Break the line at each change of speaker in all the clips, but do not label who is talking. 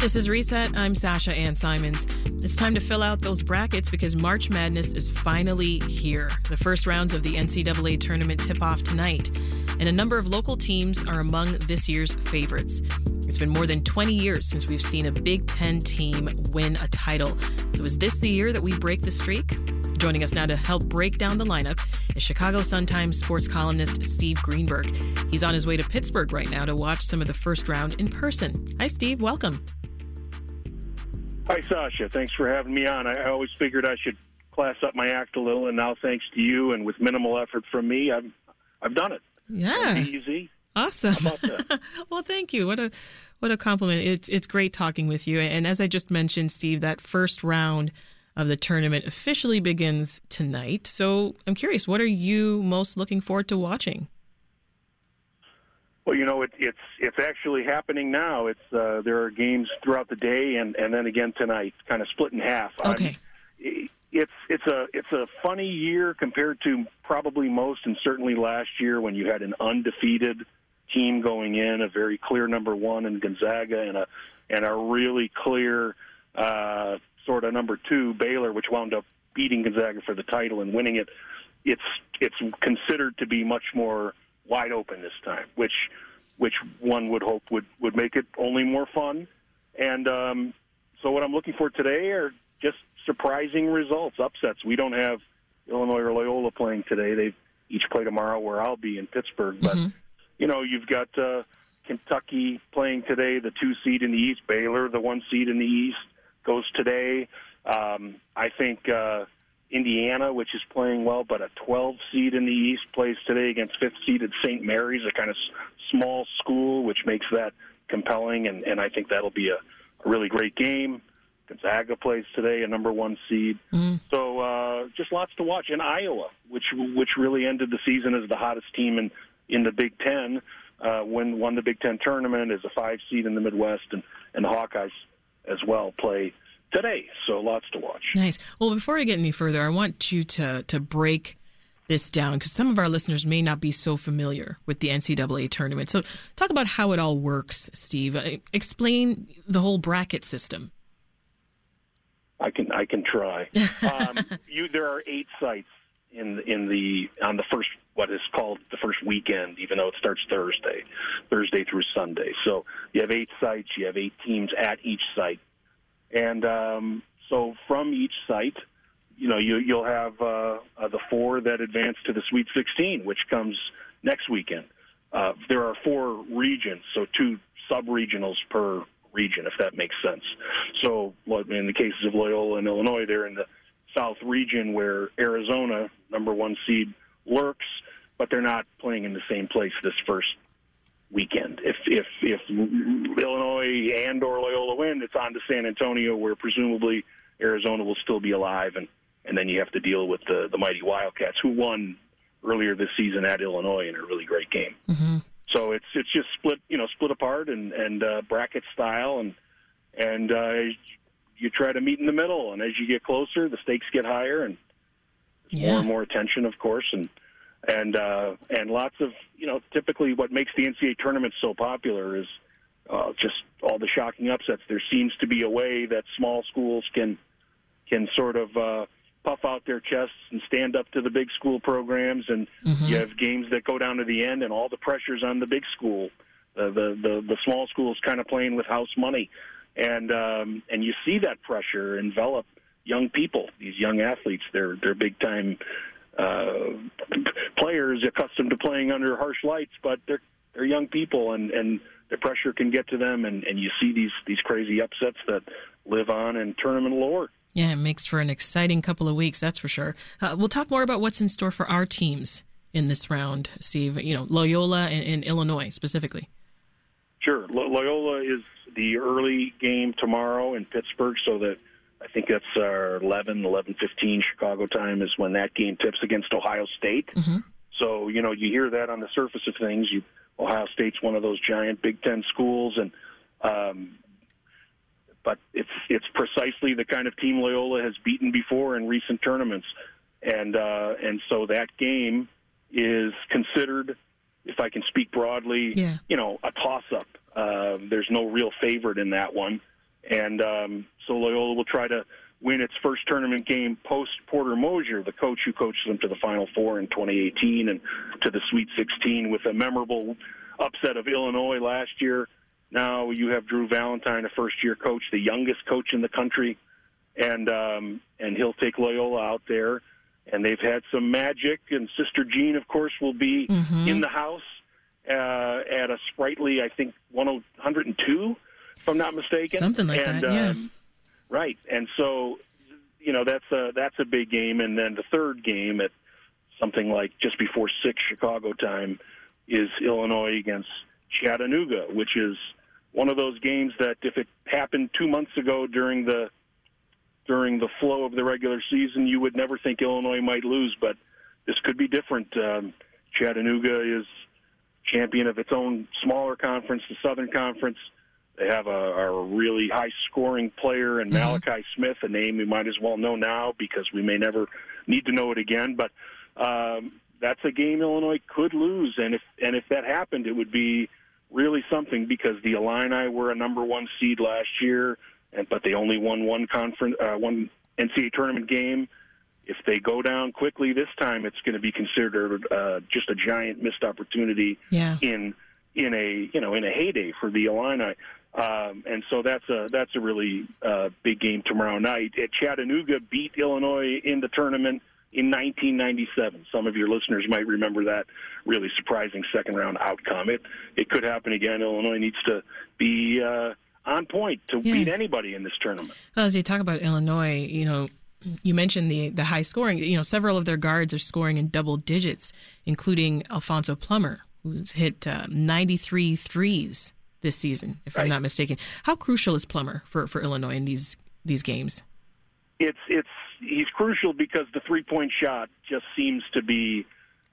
This is Reset. I'm Sasha Ann Simons. It's time to fill out those brackets because March Madness is finally here. The first rounds of the NCAA tournament tip off tonight, and a number of local teams are among this year's favorites. It's been more than 20 years since we've seen a Big Ten team win a title. So, is this the year that we break the streak? Joining us now to help break down the lineup is Chicago Sun-Times sports columnist Steve Greenberg. He's on his way to Pittsburgh right now to watch some of the first round in person. Hi, Steve. Welcome.
Hi, Sasha. Thanks for having me on. I, always figured I should class up my act a little, and now thanks to you and with minimal effort from me, I've I've done it.
Yeah,
easy.
Awesome. well, thank you. What a what a compliment. It's it's great talking with you. And as I just mentioned, Steve, that first round of the tournament officially begins tonight. So I'm curious, what are you most looking forward to watching?
Well, you know, it, it's it's actually happening now. It's uh, there are games throughout the day, and and then again tonight, kind of split in half.
Okay.
I'm, it's it's a it's a funny year compared to probably most, and certainly last year when you had an undefeated team going in, a very clear number one in Gonzaga, and a and a really clear uh, sort of number two Baylor, which wound up beating Gonzaga for the title and winning it. It's it's considered to be much more wide open this time, which which one would hope would would make it only more fun. And um, so, what I'm looking for today are just surprising results, upsets. We don't have Illinois or Loyola playing today. They each play tomorrow, where I'll be in Pittsburgh. But mm-hmm. you know, you've got uh, Kentucky playing today, the two seed in the East. Baylor, the one seed in the East, goes today. Um, I think. Uh, Indiana, which is playing well, but a 12 seed in the East plays today against fifth seeded St. Mary's, a kind of small school, which makes that compelling, and, and I think that'll be a, a really great game. Gonzaga plays today, a number one seed. Mm. So uh, just lots to watch. In Iowa, which which really ended the season as the hottest team in in the Big Ten, uh, when won the Big Ten tournament as a five seed in the Midwest, and and the Hawkeyes as well play today. So lots to watch.
Nice. Well, before I get any further, I want you to to break this down because some of our listeners may not be so familiar with the NCAA tournament. So talk about how it all works, Steve. Uh, explain the whole bracket system.
I can I can try. um, you there are eight sites in in the on the first what is called the first weekend, even though it starts Thursday, Thursday through Sunday. So you have eight sites. You have eight teams at each site. And um, so from each site, you know, you, you'll have uh, uh, the four that advance to the Sweet 16, which comes next weekend. Uh, there are four regions, so two sub-regionals per region, if that makes sense. So in the cases of Loyola and Illinois, they're in the South region where Arizona, number one seed, lurks, but they're not playing in the same place this first weekend. If if if Illinois and or Win, it's on to San Antonio, where presumably Arizona will still be alive, and and then you have to deal with the the mighty Wildcats, who won earlier this season at Illinois in a really great game. Mm-hmm. So it's it's just split you know split apart and and uh, bracket style, and and uh, you try to meet in the middle, and as you get closer, the stakes get higher, and yeah. more and more attention, of course, and and uh, and lots of you know typically what makes the NCAA tournament so popular is uh, just all the shocking upsets. There seems to be a way that small schools can can sort of uh, puff out their chests and stand up to the big school programs, and mm-hmm. you have games that go down to the end, and all the pressure's on the big school. Uh, the the the small schools kind of playing with house money, and um, and you see that pressure envelop young people, these young athletes. They're they're big time uh, players accustomed to playing under harsh lights, but they're they're young people, and and the pressure can get to them, and and you see these these crazy upsets that live on in tournament lore.
Yeah, it makes for an exciting couple of weeks, that's for sure. Uh, we'll talk more about what's in store for our teams in this round, Steve. You know, Loyola and, and Illinois specifically.
Sure, Loyola is the early game tomorrow in Pittsburgh, so that I think that's our 11, 11:15 Chicago time is when that game tips against Ohio State. Mm-hmm. So you know you hear that on the surface of things. You Ohio State's one of those giant Big Ten schools, and um, but it's it's precisely the kind of team Loyola has beaten before in recent tournaments, and uh, and so that game is considered, if I can speak broadly,
yeah.
you know, a toss up. Uh, there's no real favorite in that one. and um, so Loyola will try to win its first tournament game post Porter Moser, the coach who coached them to the Final Four in 2018 and to the Sweet 16 with a memorable upset of Illinois last year. Now you have Drew Valentine, a first-year coach, the youngest coach in the country, and um, and he'll take Loyola out there. And they've had some magic, and Sister Jean, of course, will be mm-hmm. in the house uh, at a sprightly, I think, 102, if I'm not mistaken.
Something like
and,
that, yeah.
Um, right, and so you know that's a that's a big game, and then the third game at something like just before six Chicago time is Illinois against Chattanooga, which is one of those games that if it happened two months ago during the during the flow of the regular season, you would never think Illinois might lose, but this could be different. Um, Chattanooga is champion of its own smaller conference, the Southern Conference. They have a, a really high scoring player in mm-hmm. Malachi Smith, a name we might as well know now because we may never need to know it again. But um, that's a game Illinois could lose, and if and if that happened, it would be really something because the Illini were a number one seed last year, and but they only won one conference, uh, one NCAA tournament game. If they go down quickly this time, it's going to be considered uh, just a giant missed opportunity
yeah.
in in a you know in a heyday for the Illini. Um, and so that's a that's a really uh, big game tomorrow night. At Chattanooga beat Illinois in the tournament in 1997. Some of your listeners might remember that really surprising second round outcome. It it could happen again. Illinois needs to be uh, on point to yeah. beat anybody in this tournament.
Well, as you talk about Illinois, you know. You mentioned the the high scoring. You know, several of their guards are scoring in double digits, including Alfonso Plummer, who's hit uh, 93 threes this season, if right. I'm not mistaken. How crucial is Plummer for, for Illinois in these these games?
It's it's he's crucial because the three point shot just seems to be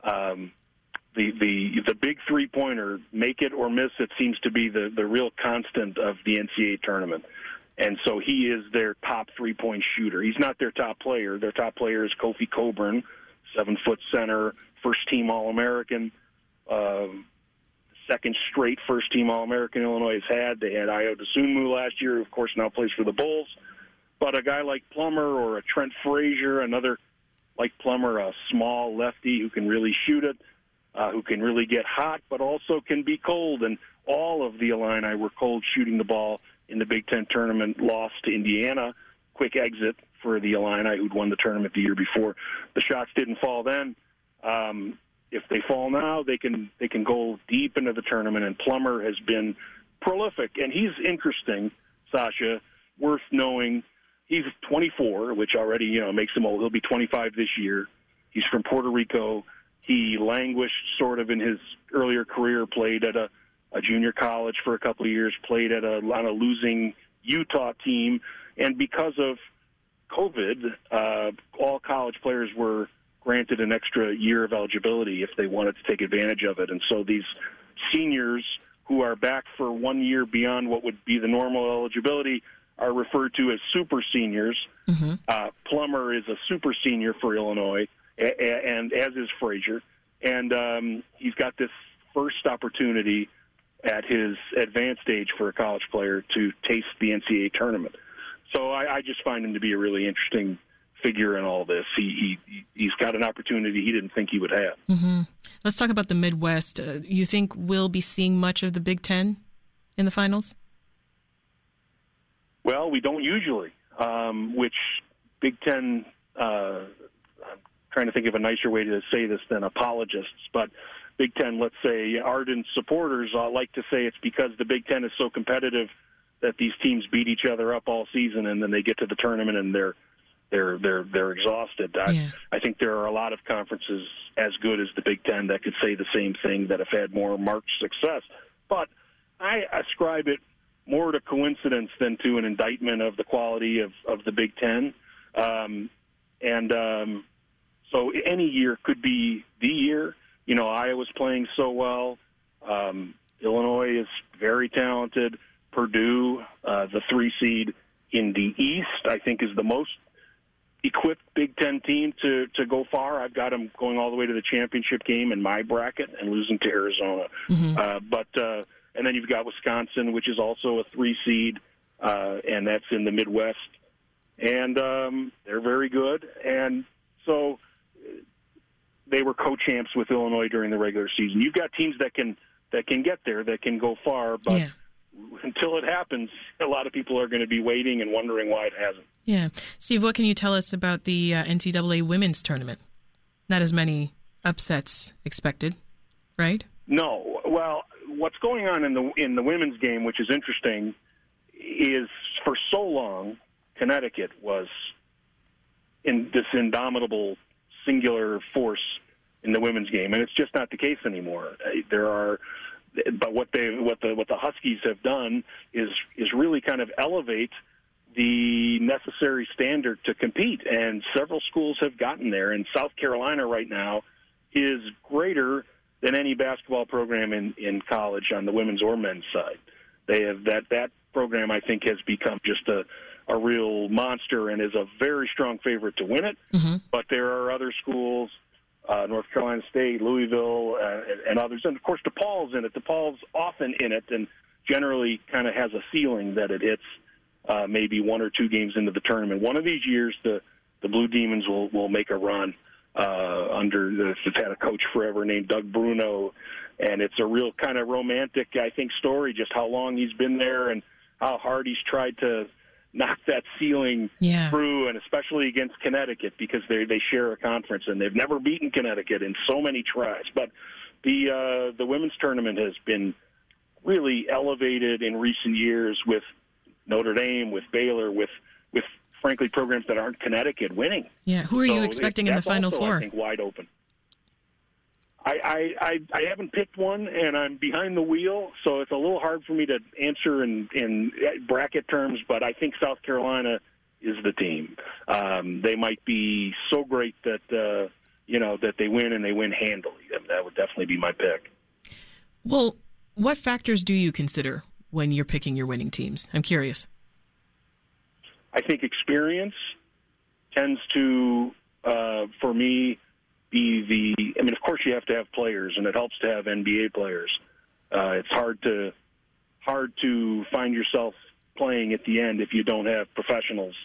um, the the the big three pointer, make it or miss it, seems to be the the real constant of the NCAA tournament. And so he is their top three point shooter. He's not their top player. Their top player is Kofi Cockburn, seven foot center, first team All American. Um, second straight first team All American Illinois has had. They had Ayo Dosunmu last year, who of course now plays for the Bulls. But a guy like Plummer or a Trent Frazier, another like Plummer, a small lefty who can really shoot it, uh, who can really get hot, but also can be cold. And all of the Illini were cold shooting the ball in the Big Ten tournament, lost to Indiana. Quick exit for the Illini, who'd won the tournament the year before. The shots didn't fall then. Um, if they fall now, they can they can go deep into the tournament. And Plummer has been prolific, and he's interesting, Sasha. Worth knowing he's 24, which already you know makes him old. He'll be 25 this year. He's from Puerto Rico. He languished sort of in his earlier career. Played at a, a junior college for a couple of years. Played at a on a losing Utah team, and because of COVID, uh, all college players were granted an extra year of eligibility if they wanted to take advantage of it. And so these seniors who are back for one year beyond what would be the normal eligibility are referred to as super seniors. Mm-hmm. Uh, Plummer is a super senior for Illinois, a- and as is Frazier. And um, he's got this first opportunity at his advanced age for a college player to taste the NCAA tournament. So I, I just find him to be a really interesting figure in all this. He, he he's got an opportunity he didn't think he would have.
Mm-hmm. Let's talk about the Midwest. Uh, you think we'll be seeing much of the Big Ten in the finals?
Well, we don't usually, um, which Big Ten. Uh, I'm trying to think of a nicer way to say this than apologists, but Big Ten, let's say, ardent supporters uh, like to say it's because the Big Ten is so competitive that these teams beat each other up all season, and then they get to the tournament and they're they're they're they're exhausted. I, yeah. I think there are a lot of conferences as good as the Big Ten that could say the same thing that have had more marked success, but I ascribe it more to coincidence than to an indictment of the quality of, of the Big Ten. Um, and um, so any year could be the year. You know, Iowa's playing so well. Um, Illinois is very talented. Purdue, uh, the three seed in the East, I think is the most equipped Big Ten team to to go far. I've got them going all the way to the championship game in my bracket and losing to Arizona. Mm-hmm. Uh, but uh, and then you've got Wisconsin, which is also a three seed. uh, and that's in the Midwest, and um, they're very good. And so they were co-champs with Illinois during the regular season. You've got teams that can that can get there, that can go far, but
Yeah.
until it happens, a lot of people are going to be waiting and wondering why it hasn't.
Yeah. Steve, what can you tell us about the uh, NCAA women's tournament? Not as many upsets expected, right?
No, well, what's going on in the in the women's game, which is interesting, is for so long Connecticut was in this indomitable singular force in the women's game, and it's just not the case anymore. Uh, There are, but what they what the what the Huskies have done is is really kind of elevate the necessary standard to compete, and several schools have gotten there. And South Carolina right now is greater than any basketball program in in college on the women's or men's side. They have that that program I think has become just a a real monster and is a very strong favorite to win it. But there are other schools, uh, North Carolina State, Louisville, uh, and, and others, and of course DePaul's in it. DePaul's often in it, and generally kind of has a ceiling that it hits uh, maybe one or two games into the tournament. One of these years, the the Blue Demons will will make a run uh, under the they've had a coach forever named Doug Bruno, and it's a real kind of romantic, I think, story just how long he's been there and how hard he's tried to knock that ceiling
Yeah.
through, and especially against Connecticut because they they share a conference and they've never beaten Connecticut in so many tries. But the uh, the women's tournament has been really elevated in recent years with Notre Dame, with Baylor, with with frankly programs that aren't Connecticut winning.
Yeah. Who are you
So
expecting in the Final
also,
Four?
I think wide open. I, I, I, I haven't picked one, and I'm behind the wheel, so it's a little hard for me to answer in, in bracket terms. But I think South Carolina is the team. Um, they might be so great that uh, you know that they win and they win handily. That would definitely be my pick.
Well, what factors do you consider when you're picking your winning teams? I'm curious.
I think experience tends to, uh, for me, be the. I mean, of course, you have to have players, and it helps to have NBA players. Uh, it's hard to hard to find yourself playing at the end if you don't have professionals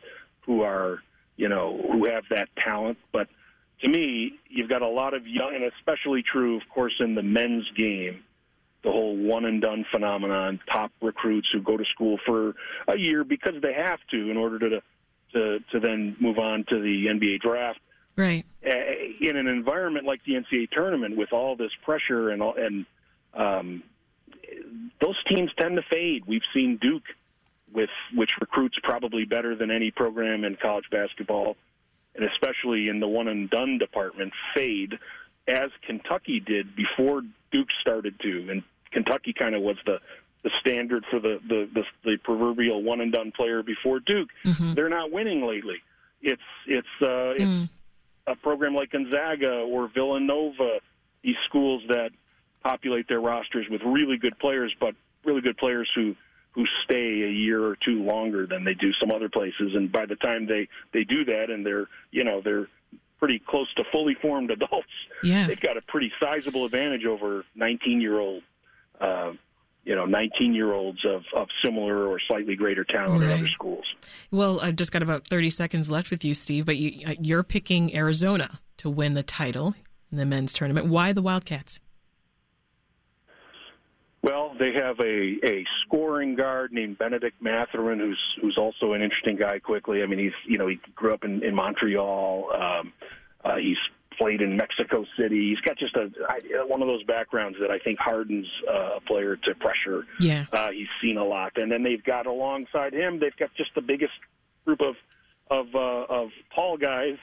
who are, you know, who have that talent. But to me, you've got a lot of young, and especially true, of course, in the men's game the whole one and done phenomenon, top recruits who go to school for a year because they have to in order to to to then move on to the NBA draft.
Right.
In an environment like the NCAA tournament with all this pressure and all, and um, those teams tend to fade. We've seen Duke with which recruits probably better than any program in college basketball, and especially in the one and done department, fade as Kentucky did before Duke started to. And Kentucky kind of was the the standard for the the, the, the proverbial one and done player before Duke. They're not winning lately. It's it's uh, it's a program like Gonzaga or Villanova, these schools that populate their rosters with really good players, but really good players who who stay a year or two longer than they do some other places. And by the time they they do that, and they're you know they're pretty close to fully formed adults,
Yeah.
they've got a pretty sizable advantage over 19 year old. Uh, you know, 19 year olds of, of similar or slightly greater talent at
Right.
other schools.
Well, I've just got about 30 seconds left with you, Steve, but you, uh, you're picking Arizona to win the title in the men's tournament. Why the Wildcats?
Well, they have a, a scoring guard named Bennedict Mathurin, who's who's also an interesting guy. Quickly, I mean, he's you know he grew up in, in Montreal. Um, uh, he's played in Mexico City. He's got just a I- one of those backgrounds that I think hardens uh, a player to pressure.
Yeah.
Uh, he's seen a lot, and then they've got alongside him, they've got just the biggest group of of uh, of tall guys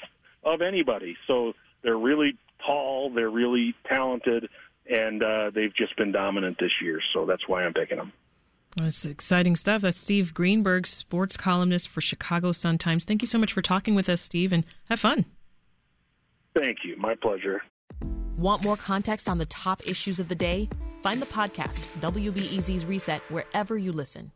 of anybody. So they're really tall, they're really talented, and uh, they've just been dominant this year. So that's why I'm picking them.
Well, It's exciting stuff. That's Steve Greenberg, sports columnist for Chicago Sun-Times. Thank you so much for talking with us, Steve, and have fun.
Thank you. My pleasure.
Want more context on the top issues of the day? Find the podcast, WBEZ's Reset, wherever you listen.